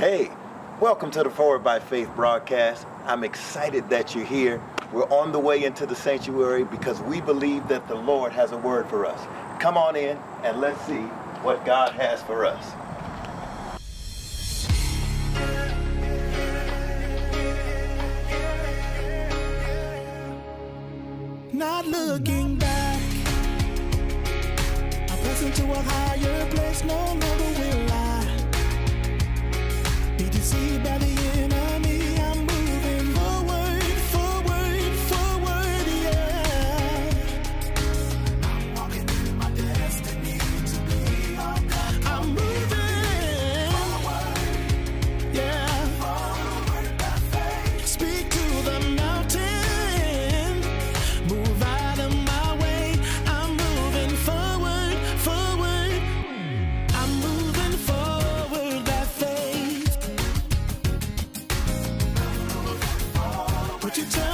Hey, welcome to the Forward by Faith broadcast. I'm excited that you're here. We're on the way into the sanctuary because we believe that the Lord has a word for us. Come on in and let's see what God has for us. Not looking back, I press into a higher place. No longer What you tell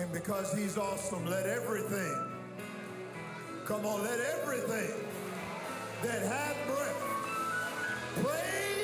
And because he's awesome, let everything, come on, let everything that hath breath praise,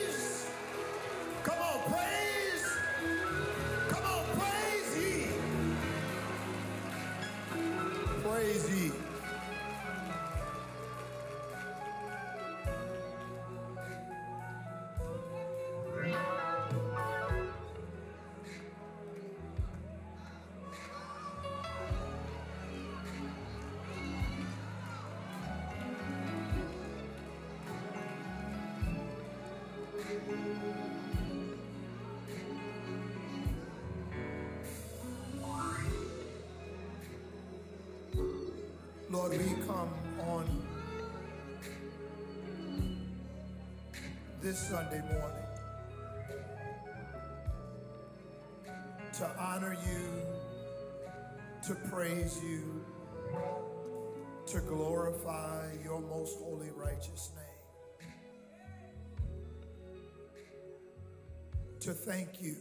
this Sunday morning to honor you, to praise you, to glorify your most holy, righteous name, to thank you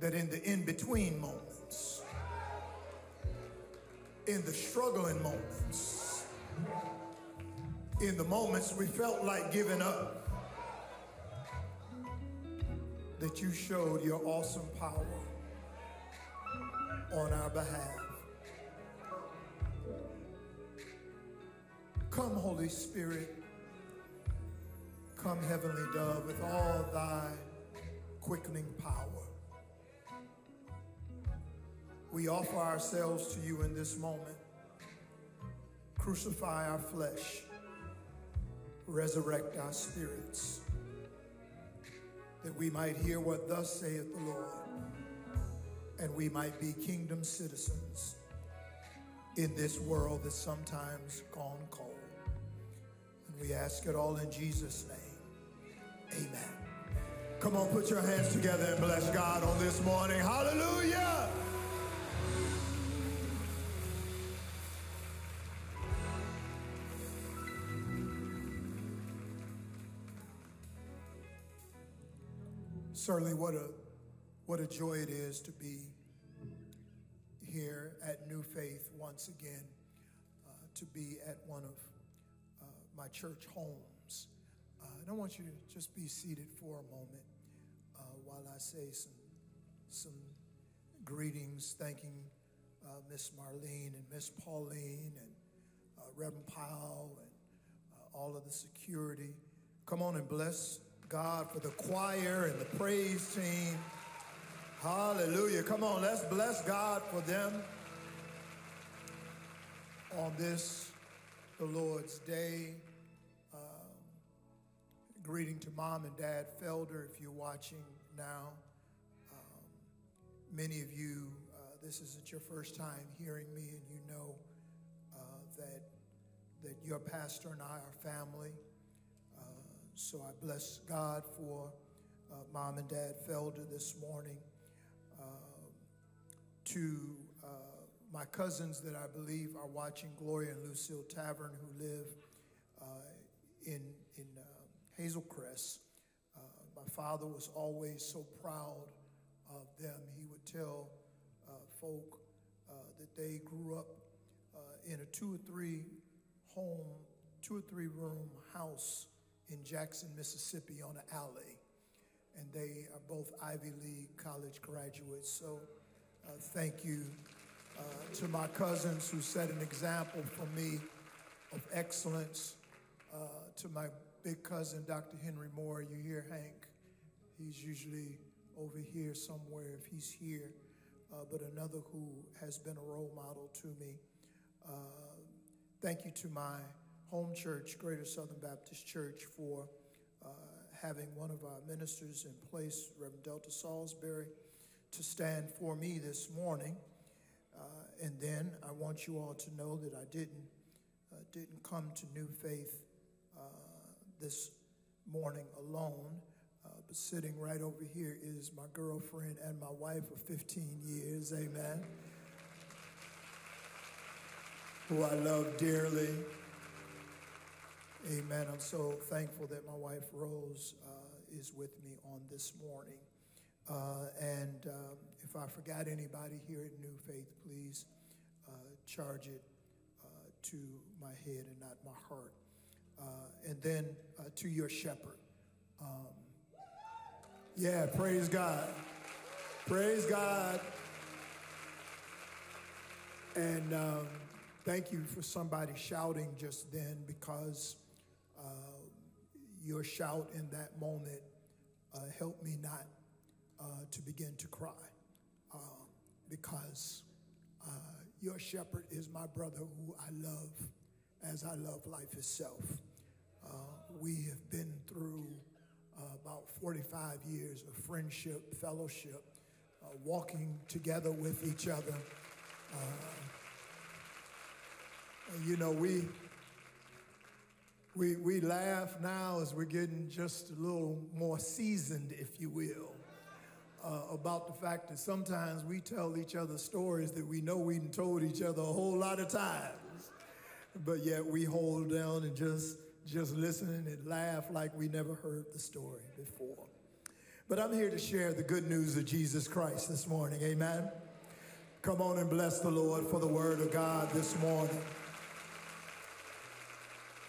that in the in between moments, in the struggling moments, in the moments we felt like giving up, that you showed your awesome power on our behalf. Come, Holy Spirit. Come, Heavenly Dove, with all thy quickening power. We offer ourselves to you in this moment. Crucify our flesh, resurrect our spirits, that we might hear what thus saith the Lord, and we might be kingdom citizens in this world that's sometimes gone cold. And we ask it all in Jesus' name. Amen. Come on, put your hands together and bless God on this morning. Hallelujah. Certainly, what a what a joy it is to be here at New Faith once again, uh, to be at one of uh, my church homes. Uh, and I want you to just be seated for a moment uh, while I say some some greetings, thanking uh, Miss Marlene and Miss Pauline and uh, Reverend Powell and all of the security Come on and bless God for the choir and the praise team. Hallelujah. Come on, let's bless God for them on this, the Lord's Day. Um, greeting to mom and dad Felder if you're watching now. Um, many of you, uh, this isn't your first time hearing me, and you know uh, that, that your pastor and I are family. Uh, so I bless God for uh, mom and dad Felder this morning. Um, to uh, my cousins that I believe are watching, Gloria and Lucille Tavern, who live uh, in, in uh, Hazelcrest. Uh, my father was always so proud of them. He would tell uh, folk uh, that they grew up in a two or three home, two or three room house in Jackson, Mississippi on an alley. And they are both Ivy League college graduates. So uh, thank you uh, to my cousins who set an example for me of excellence. Uh, to my big cousin, Dr. Henry Moore, you hear Hank. He's usually over here somewhere if he's here. Uh, but another who has been a role model to me. Uh, thank you to my home church, Greater Southern Baptist Church, for uh, having one of our ministers in place, Reverend Delta Salisbury, to stand for me this morning. Uh, and then I want you all to know that I didn't, uh, didn't come to New Faith uh, this morning alone. Uh, but sitting right over here is my girlfriend and my wife of 15 years, amen, who I love dearly. Amen. I'm so thankful that my wife Rose uh, is with me on this morning. Uh, and um, if I forgot anybody here at New Faith, please uh, charge it uh, to my head and not my heart. Uh, and then to your shepherd. Um, yeah, praise God. Praise God. And um, thank you for somebody shouting just then because your shout in that moment uh, helped me not uh, to begin to cry uh, because uh, your shepherd is my brother who I love as I love life itself. we have been through about 45 years of friendship, fellowship, walking together with each other. you know, we we, we laugh now as we're getting just a little more seasoned, if you will, uh, about the fact that sometimes we tell each other stories that we know we've told each other a whole lot of times, but yet we hold down and just, just listen and laugh like we never heard the story before. But I'm here to share the good news of Jesus Christ this morning, amen? Come on and bless the Lord for the word of God this morning.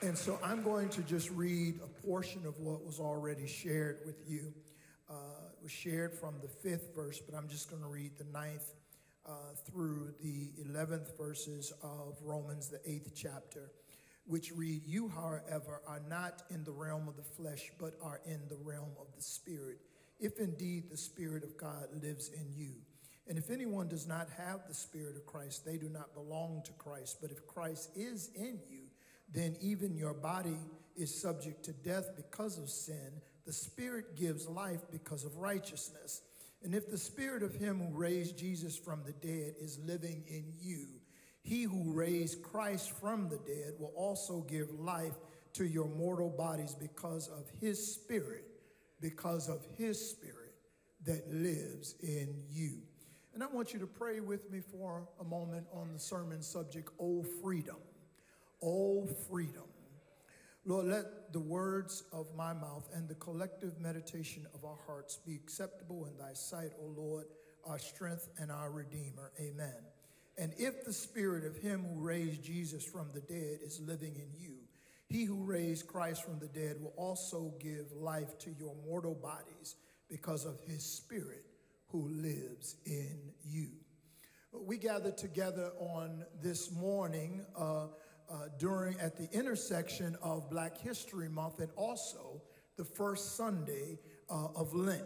And so I'm going to just read a portion of what was already shared with you. Uh, it was shared from the fifth verse, but I'm just going to read the ninth uh, through the 11th verses of Romans, the eighth chapter, which read, You, however, are not in the realm of the flesh, but are in the realm of the Spirit, if indeed the Spirit of God lives in you. And if anyone does not have the Spirit of Christ, they do not belong to Christ. But if Christ is in you, then even your body is subject to death because of sin. The Spirit gives life because of righteousness. And if the Spirit of Him who raised Jesus from the dead is living in you, He who raised Christ from the dead will also give life to your mortal bodies because of His Spirit, because of His Spirit that lives in you. And I want you to pray with me for a moment on the sermon subject, Oh Freedom all freedom. Lord, let the words of my mouth and the collective meditation of our hearts be acceptable in thy sight, O Lord, our strength and our Redeemer. Amen. And if the spirit of him who raised Jesus from the dead is living in you, he who raised Christ from the dead will also give life to your mortal bodies because of his spirit who lives in you. We gathered together on this morning. Uh, uh, during at the intersection of Black History Month and also the first Sunday uh, of Lent.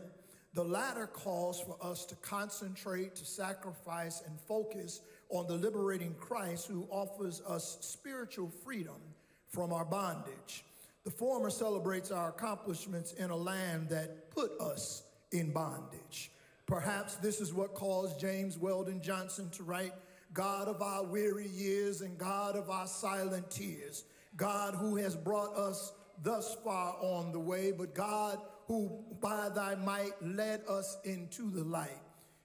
The latter calls for us to concentrate, to sacrifice, and focus on the liberating Christ who offers us spiritual freedom from our bondage. The former celebrates our accomplishments in a land that put us in bondage. Perhaps this is what caused James Weldon Johnson to write, God of our weary years and God of our silent tears, God who has brought us thus far on the way, but God who by thy might led us into the light,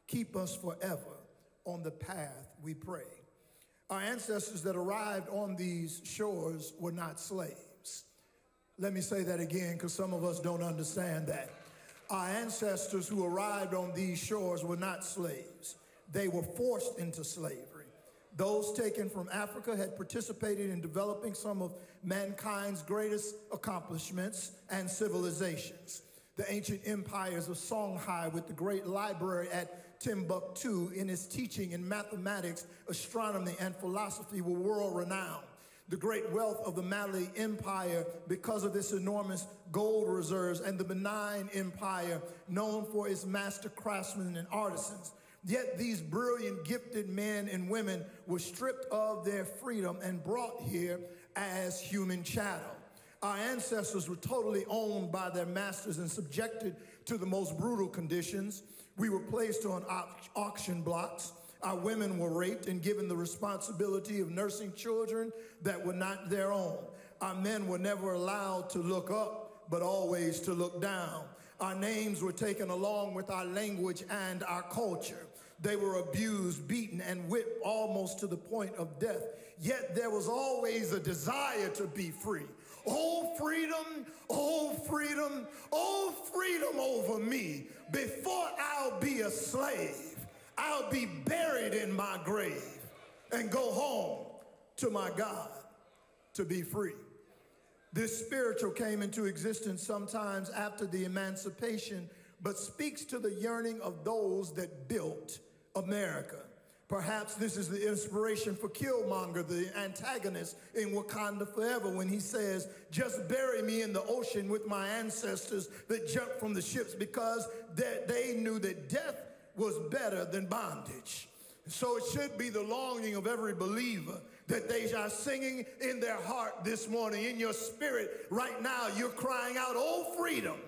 keep us forever on the path we pray. Our ancestors that arrived on these shores were not slaves. Let me say that again because some of us don't understand that. Our ancestors who arrived on these shores were not slaves. They were forced into slavery. Those taken from Africa had participated in developing some of mankind's greatest accomplishments and civilizations. The ancient empires of Songhai with the great library at Timbuktu in its teaching in mathematics, astronomy, and philosophy were world renowned. The great wealth of the Mali Empire because of its enormous gold reserves and the Benin Empire known for its master craftsmen and artisans. Yet these brilliant, gifted men and women were stripped of their freedom and brought here as human chattel. Our ancestors were totally owned by their masters and subjected to the most brutal conditions. We were placed on auction blocks. Our women were raped and given the responsibility of nursing children that were not their own. Our men were never allowed to look up, but always to look down. Our names were taken along with our language and our culture. They were abused, beaten, and whipped almost to the point of death. Yet there was always a desire to be free. Oh, freedom, oh, freedom, oh, freedom over me. Before I'll be a slave, I'll be buried in my grave and go home to my God to be free. This spiritual came into existence sometimes after the emancipation, but speaks to the yearning of those that built America. Perhaps this is the inspiration for Killmonger, the antagonist in Wakanda Forever, when he says, Just bury me in the ocean with my ancestors that jumped from the ships because they knew that death was better than bondage. So it should be the longing of every believer that they are singing in their heart this morning, in your spirit. Right now, you're crying out, Oh, freedom,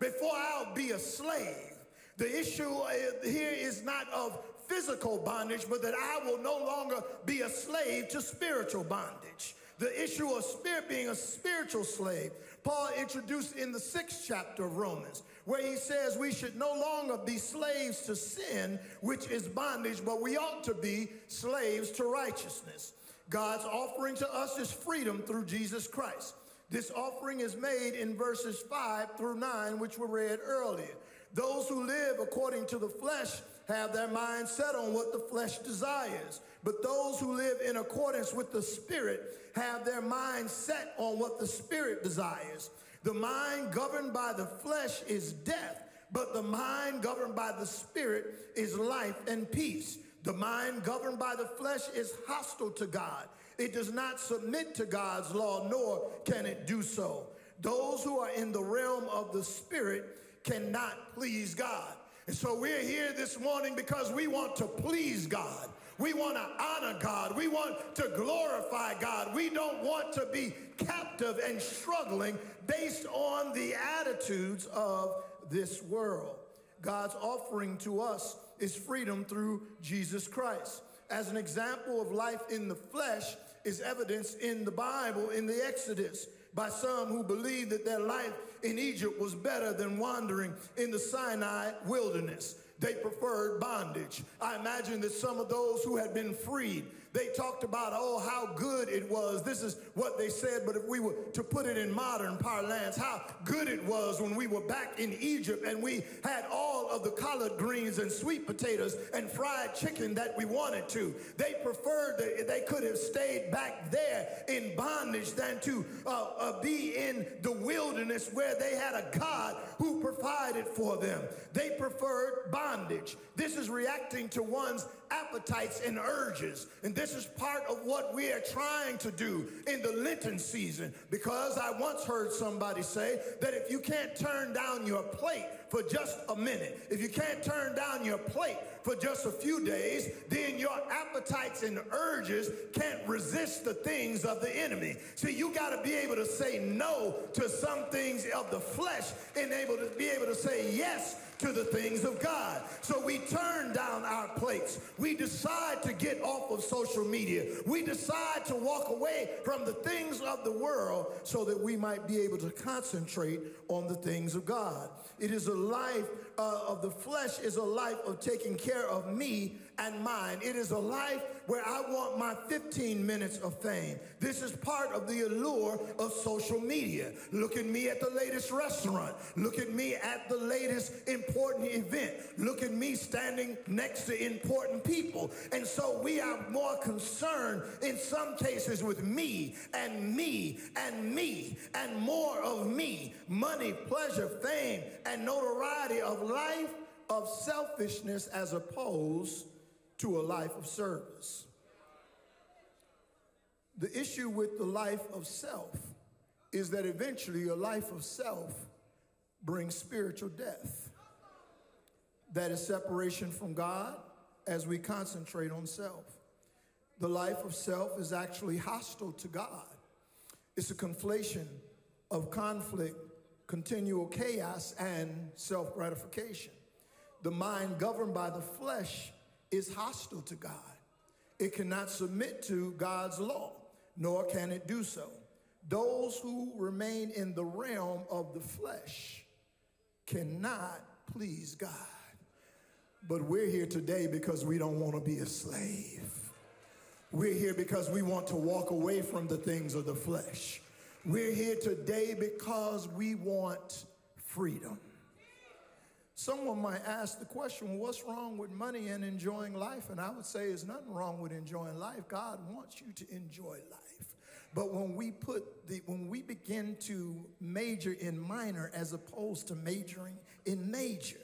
before I'll be a slave. The issue uh, here is not of physical bondage, but that I will no longer be a slave to spiritual bondage. The issue of spirit being a spiritual slave, Paul introduced in the sixth chapter of Romans, where he says we should no longer be slaves to sin, which is bondage, but we ought to be slaves to righteousness. God's offering to us is freedom through Jesus Christ. This offering is made in verses 5 through 9, which were read earlier. Those who live according to the flesh have their mind set on what the flesh desires. But those who live in accordance with the Spirit have their mind set on what the Spirit desires. The mind governed by the flesh is death, but the mind governed by the Spirit is life and peace. The mind governed by the flesh is hostile to God. It does not submit to God's law, nor can it do so. Those who are in the realm of the Spirit cannot please God. And so we're here this morning because we want to please God. We want to honor God. We want to glorify God. We don't want to be captive and struggling based on the attitudes of this world. God's offering to us is freedom through Jesus Christ. As an example of life in the flesh is evidenced in the Bible in the Exodus by some who believed that their life in Egypt was better than wandering in the Sinai wilderness. They preferred bondage. I imagine that some of those who had been freed, they talked about, oh, how good it was. This is what they said, but if we were to put it in modern parlance, how good it was when we were back in Egypt and we had all of the collard greens and sweet potatoes and fried chicken that we wanted to. They preferred that they could have stayed back there in bondage than to uh, uh, be in the wilderness where they had a God who provided for them. They preferred bondage bondage. This is reacting to one's appetites and urges. And this is part of what we are trying to do in the Lenten season. Because I once heard somebody say that if you can't turn down your plate for just a minute, if you can't turn down your plate for just a few days, then your appetites and urges can't resist the things of the enemy. See, you got to be able to say no to some things of the flesh and able to be able to say yes to the things of God. So we turn down our plates. We decide to get off of social media. We decide to walk away from the things of the world so that we might be able to concentrate on the things of God. It is a life uh, of the flesh is a life of taking care of me and mine. It is a life where I want my 15 minutes of fame. This is part of the allure of social media. Look at me at the latest restaurant. Look at me at the latest important event. Look at me standing next to important people. And so we are more concerned in some cases with me and me and me and more of me. Money, pleasure, fame, and notoriety of life of selfishness as opposed to a life of service. The issue with the life of self is that eventually a life of self brings spiritual death. That is separation from God as we concentrate on self. The life of self is actually hostile to God. It's a conflation of conflict, continual chaos, and self gratification. The mind governed by the flesh is hostile to God. It cannot submit to God's law, nor can it do so. Those who remain in the realm of the flesh cannot please God. But we're here today because we don't want to be a slave. We're here because we want to walk away from the things of the flesh. We're here today because we want freedom. Someone might ask the question, what's wrong with money and enjoying life? And I would say there's nothing wrong with enjoying life. God wants you to enjoy life. But when we put the when we begin to major in minor as opposed to majoring in major,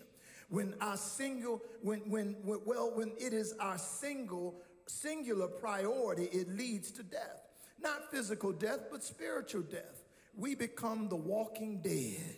when our single, when when, when well, when it is our single singular priority, it leads to death. Not physical death, but spiritual death. We become the walking dead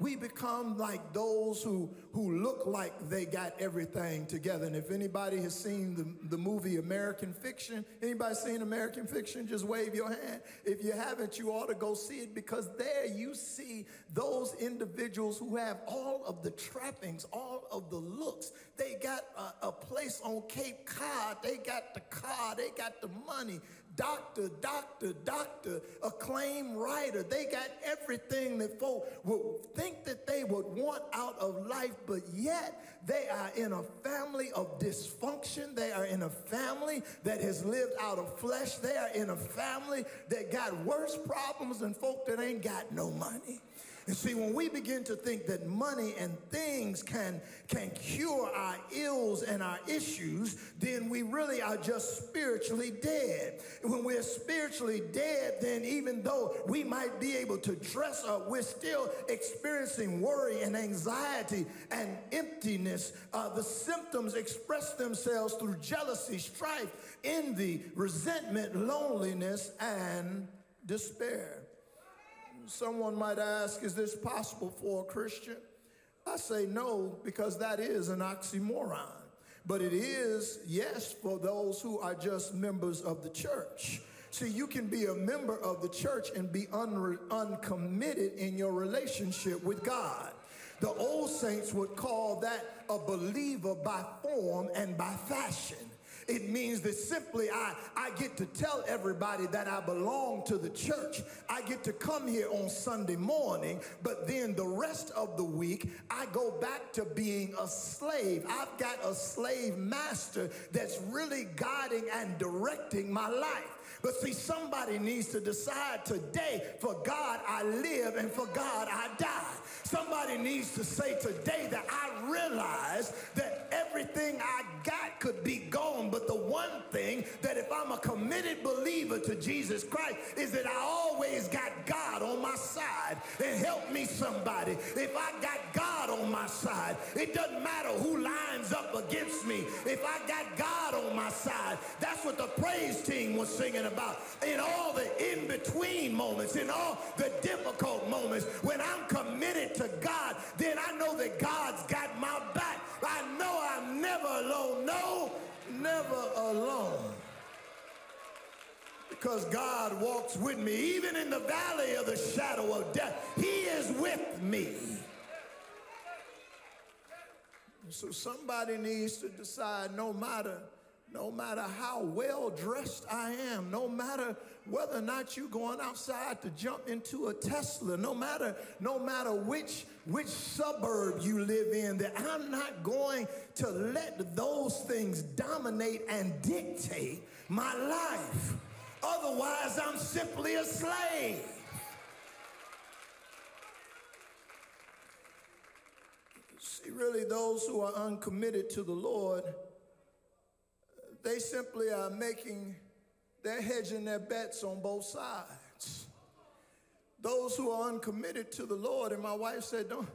we become like those who, who look like they got everything together. And if anybody has seen the, the movie American Fiction, anybody seen American Fiction, just wave your hand. If you haven't, you ought to go see it because there you see those individuals who have all of the trappings, all of the looks. They got a, a place on Cape Cod. They got the car. They got the money doctor, doctor, doctor, acclaimed writer. They got everything that folk would think that they would want out of life, but yet they are in a family of dysfunction. They are in a family that has lived out of flesh. They are in a family that got worse problems than folk that ain't got no money. And see, when we begin to think that money and things can, can cure our ills and our issues, then we really are just spiritually dead. When we're spiritually dead, then even though we might be able to dress up, we're still experiencing worry and anxiety and emptiness. Uh, the symptoms express themselves through jealousy, strife, envy, resentment, loneliness, and despair. Someone might ask, is this possible for a Christian? I say no, because that is an oxymoron. But it is, yes, for those who are just members of the church. See, you can be a member of the church and be un- uncommitted in your relationship with God. The old saints would call that a believer by form and by fashion. It means that simply I, I get to tell everybody that I belong to the church. I get to come here on Sunday morning, but then the rest of the week, I go back to being a slave. I've got a slave master that's really guiding and directing my life. But see, somebody needs to decide today for God I live and for God I die. Somebody needs to say today that I realize that everything I got could be gone, but the one thing that if I'm a committed believer to Jesus Christ is that I always got God on my side. And help me somebody. If I got God on my side, it doesn't matter who lines up against me. If I got God on my side, that's what the praise team was singing about. In all the in-between moments, in all the difficult moments, when I'm committed to God, then I know that God's got my back. I know I'm never alone. No, never alone. Because God walks with me. Even in the valley of the shadow of death, he is with me. So somebody needs to decide no matter no matter how well dressed I am, no matter whether or not you're going outside to jump into a Tesla, no matter no matter which which suburb you live in, that I'm not going to let those things dominate and dictate my life. Otherwise, I'm simply a slave. See, really, those who are uncommitted to the Lord, they simply are making, they're hedging their bets on both sides. Those who are uncommitted to the Lord, and my wife said, don't,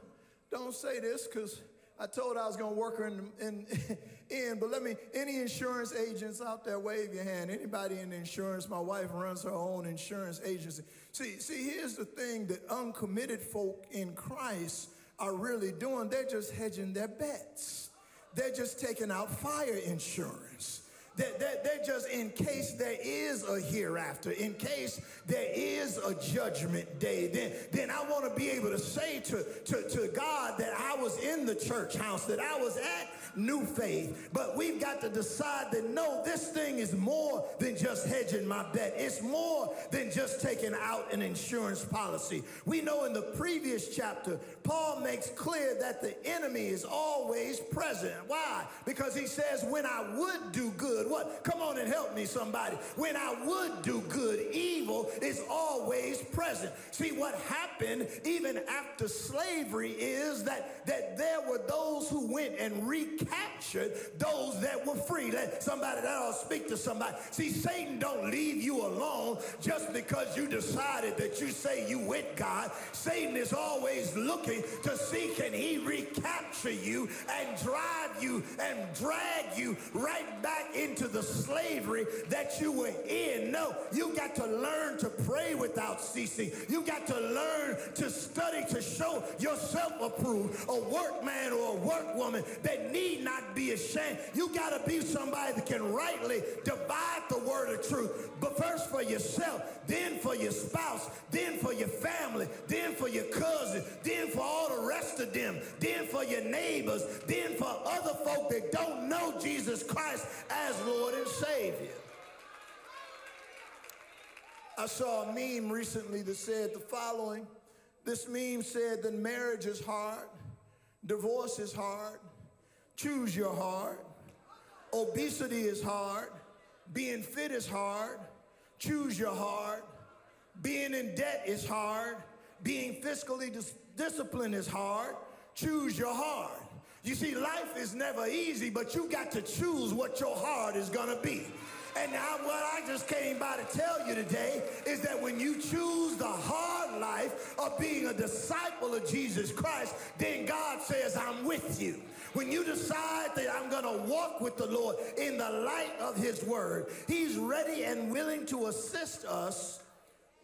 don't say this because I told her I was going to work her in, in, in, but let me, any insurance agents out there, wave your hand. Anybody in insurance? My wife runs her own insurance agency. See, see, here's the thing that uncommitted folk in Christ are really doing. They're just hedging their bets. They're just taking out fire insurance. They're, they're, they're, just in case there is a hereafter, in case there is a judgment day, then, then I want to be able to say to, to, to God that I was in the church house, that I was at New Faith. But we've got to decide that no, this thing is more than just hedging my bet. It's more than just taking out an insurance policy. We know in the previous chapter, Paul makes clear that the enemy is always present. Why? Because he says, when I would do good, what? Come on and help me, somebody. When I would do good, evil is always present. See, what happened even after slavery is that, that there were those who went and recaptured those that were free. Let somebody that will speak to somebody. See, Satan don't leave you alone just because you decided that you say you with God. Satan is always looking to see can he recapture you and drive you and drag you right back into the slavery that you were in. No, you got to learn to pray without ceasing. You got to learn to study to show yourself approved, a workman or a workwoman that need not be ashamed. You got to be somebody that can rightly divide the word of truth, but first for yourself, then for your spouse, then for your family, then for your cousin, then for all the rest of them, then for your neighbors, then for other folk that don't know Jesus Christ as Lord and Savior. I saw a meme recently that said the following. This meme said that marriage is hard, divorce is hard, choose your hard, obesity is hard, being fit is hard, choose your hard, being in debt is hard, being fiscally dis- disciplined is hard, choose your hard. You see, life is never easy, but you got to choose what your heart is going to be. And now what I just came by to tell you today is that when you choose the hard life of being a disciple of Jesus Christ, then God says, I'm with you. When you decide that I'm going to walk with the Lord in the light of his word, he's ready and willing to assist us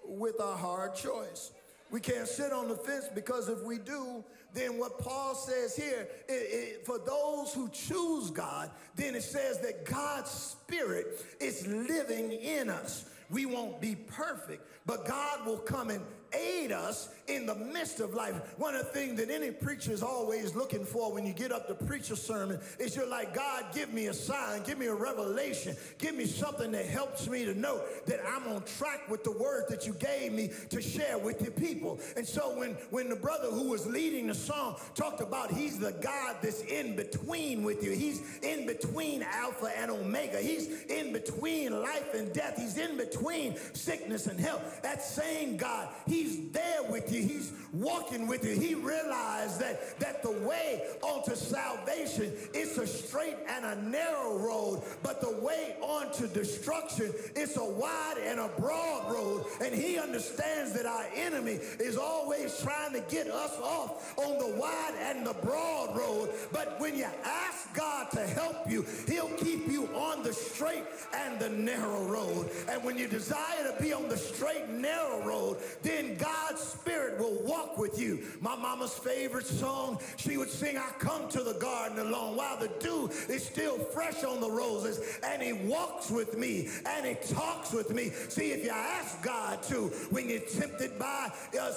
with a hard choice. We can't sit on the fence because if we do, then what Paul says here, it, it, for those who choose God, then it says that God's Spirit is living in us. We won't be perfect, but God will come and aid us in the midst of life. One of the things that any preacher is always looking for when you get up to preach a sermon is you're like, God, give me a sign, give me a revelation, give me something that helps me to know that I'm on track with the word that you gave me to share with your people. And so when, when the brother who was leading the song talked about he's the God that's in between with you, he's in between Alpha and Omega, he's in between life and death, he's in between sickness and health. That same God, he he's there with you. He's walking with you. He realized that, that the way onto salvation is a straight and a narrow road, but the way onto destruction is a wide and a broad road. And he understands that our enemy is always trying to get us off on the wide and the broad road. But when you ask God to help you, he'll keep you on the straight and the narrow road. And when you desire to be on the straight narrow road, then God's spirit will walk with you. My mama's favorite song, she would sing, I come to the garden alone while the dew is still fresh on the roses and he walks with me and he talks with me. See, if you ask God to, when you're tempted by uh,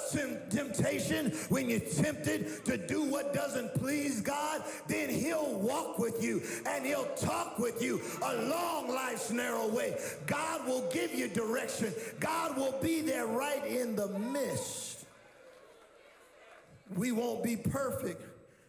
temptation, when you're tempted to do what doesn't please God, then he'll walk with you and he'll talk with you along life's narrow way. God will give you direction. God will be there right in the midst. We won't be perfect,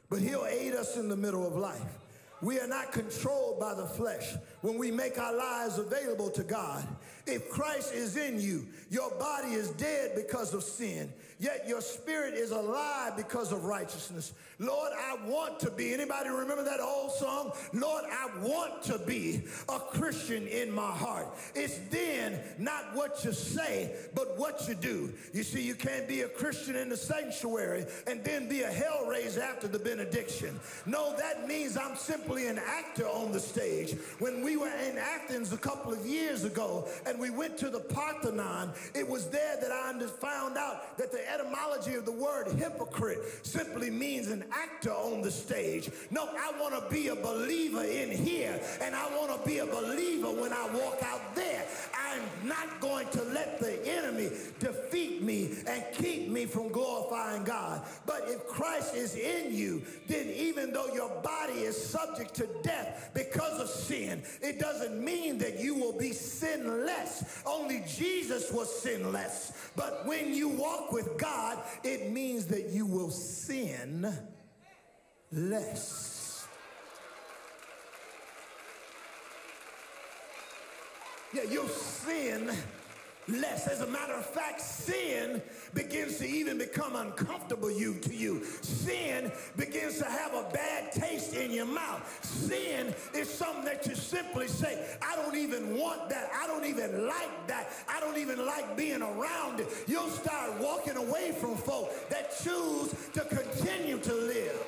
but he'll aid us in the middle of life. We are not controlled by the flesh when we make our lives available to God. If Christ is in you, your body is dead because of sin, yet your spirit is alive because of righteousness. Lord, I want to be. Anybody remember that old song? Lord, I want to be a Christian in my heart. It's then not what you say, but what you do. You see, you can't be a Christian in the sanctuary and then be a hellraiser after the benediction. No, that means I'm simply an actor on the stage. When we were in Athens a couple of years ago and we went to the Parthenon, it was there that I found out that the etymology of the word hypocrite simply means an actor on the stage. No, I want to be a believer in here and I want to be a believer when I walk out there. I'm not going to let the enemy defeat me and keep me from glorifying God. But if Christ is in you, then even though your body is subject to death because of sin, it doesn't mean that you will be sinless. Only Jesus was sinless. But when you walk with God, it means that you will sin less. Yeah, you'll sin less. As a matter of fact, sin begins to even become uncomfortable you to you. Sin begins to have a bad taste in your mouth. Sin is something that you simply say, I don't even want that. I don't even like that. I don't even like being around it. You'll start walking away from folk that choose to continue to live.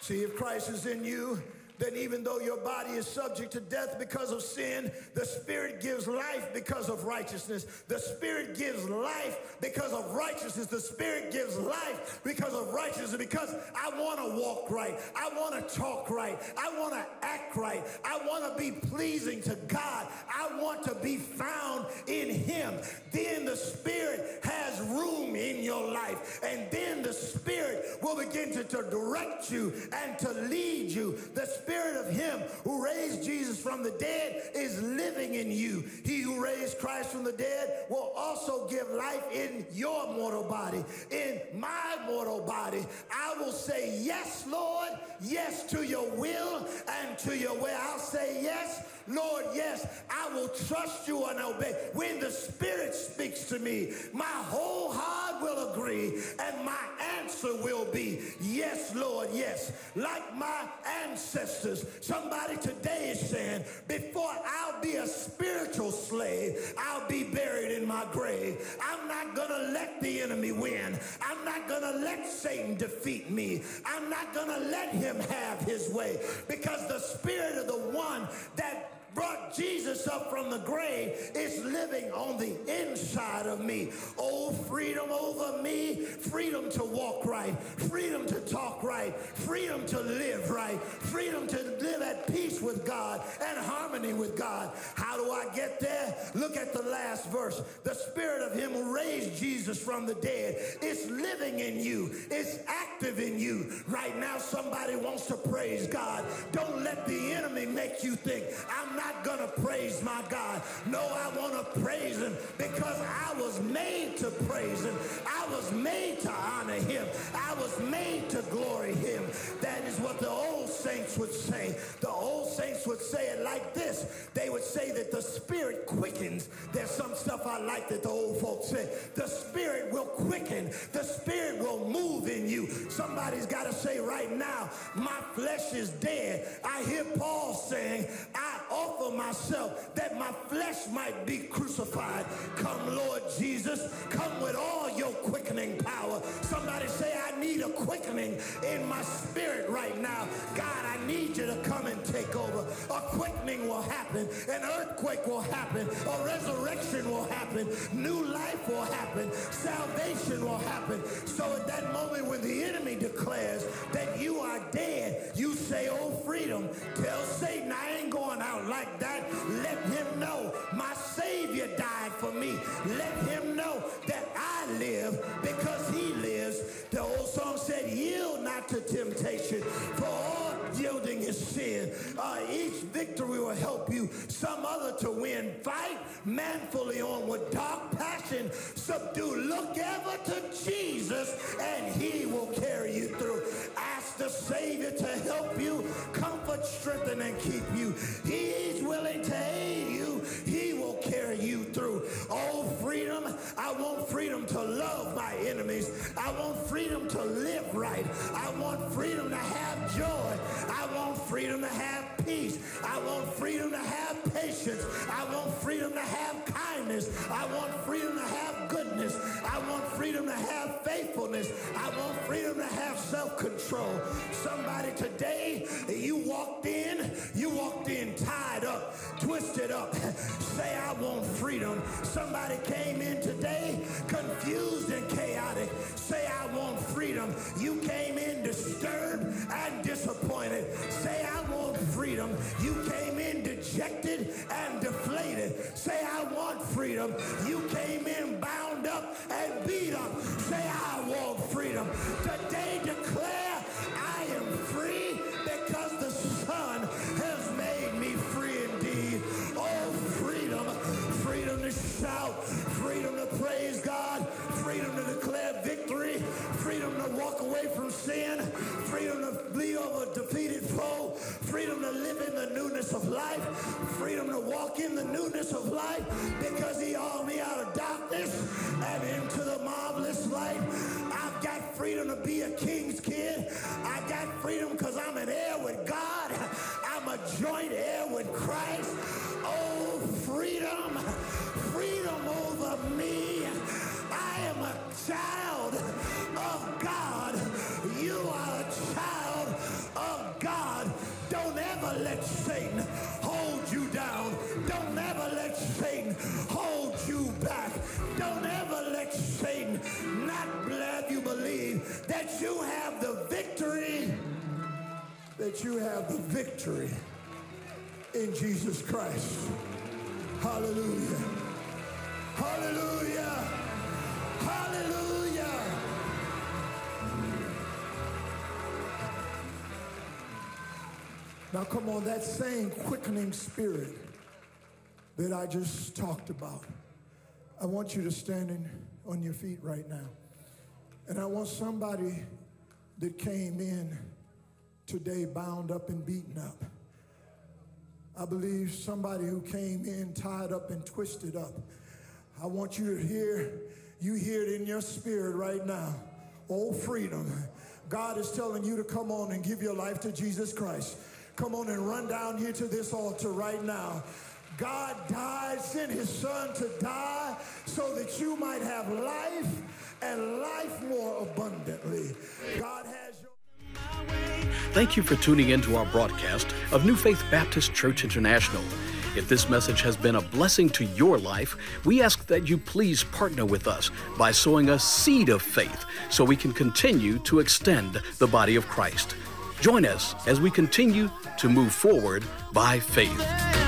See, if Christ is in you, then even though your body is subject to death because of sin, the Spirit gives life because of righteousness. The Spirit gives life because of righteousness. The Spirit gives life because of righteousness. Because I want to walk right. I want to talk right. I want to act right. I want to be pleasing to God. I want to be found in Him. Then the Spirit has room in your life. And then the Spirit will begin to, to direct you and to lead you. The spirit of him who raised Jesus from the dead is living in you. He who raised Christ from the dead will also give life in your mortal body. In my mortal body, I will say, Yes, Lord, yes to your will and to your way. I'll say, Yes, Lord, yes, I will trust you and obey. When the Spirit speaks to me, my whole heart will agree, and my answer will be, Yes, Lord, yes. Like my ancestors, somebody today is saying, Before I'll be a spiritual slave, I'll be buried in my grave. I'm not going to let the enemy win. I'm not going to let Satan defeat me. I'm not going to let him have his way because the spirit of the one that brought Jesus up from the grave is living on the inside of me. Oh, freedom over me, freedom to walk right, freedom to talk right, freedom to live right, freedom to live at peace with God and harmony with God. How do I get there? Look at the last verse. The spirit of him who raised Jesus from the dead is living in you. It's active in you. Right now, somebody wants to praise God. Don't let the enemy make you think, I'm not not going to praise my God. No, I want to praise him because I was made to praise him. I was made to honor him. I was made to glory him. That is what the old saints would say. The old saints would say it like this. They would say that the spirit quickens. There's some stuff I like that the old folks say. The spirit will quicken. The spirit will move in you. Somebody's got to say right now, my flesh is dead. I hear Paul saying, I offer myself that my flesh might be crucified. Come, Lord Jesus. Come with all your quickening power. Somebody say, I need a quickening in my spirit right now. God, I need you to come and take over. A quickening will happen. An earthquake will happen. A resurrection will happen. New life will happen. Salvation will happen. So at that moment when the enemy declares that you are dead, you say, oh, freedom. Tell Satan, I ain't going out like that. Let him know my Savior died for me. Let him to temptation, for all yielding is sin. Uh, each victory will help you some other to win. Fight manfully on with dark passion. Subdue. Look ever to Jesus and he will carry you through. Ask the Savior to help you, comfort, strengthen, and keep you. He's willing to aid you through. Oh, freedom. I want freedom to love my enemies. I want freedom to live right. I want freedom to have joy. Freedom to have peace. I want freedom to have patience. I want freedom to have kindness. I want freedom to have goodness. I want freedom to have faithfulness. I want freedom to have self-control. Somebody today, you walked in, you walked in tied up, twisted up. Say, I want freedom. Somebody came in today confused and chaotic. Say, I want freedom. You came in disturbed and disappointed. Freedom. You came in dejected and deflated. Say, I want freedom. You came in bound up and beat up. Say, I want freedom. Today away from sin. Freedom to flee over a defeated foe. Freedom to live in the newness of life. Freedom to walk in the newness of life because he hauled me out of darkness and into the marvelous light. I've got freedom to be a king's That you have the victory in Jesus Christ. Hallelujah. Hallelujah. Hallelujah. Now, come on, that same quickening spirit that I just talked about, I want you to stand in, on your feet right now. And I want somebody that came in today bound up and beaten up. I believe somebody who came in tied up and twisted up. I want you to hear, you hear it in your spirit right now. Oh, freedom. God is telling you to come on and give your life to Jesus Christ. Come on and run down here to this altar right now. God died, sent his son to die so that you might have life and life more abundantly. God has Thank you for tuning in to our broadcast of New Faith Baptist Church International. If this message has been a blessing to your life, we ask that you please partner with us by sowing a seed of faith so we can continue to extend the body of Christ. Join us as we continue to move forward by faith.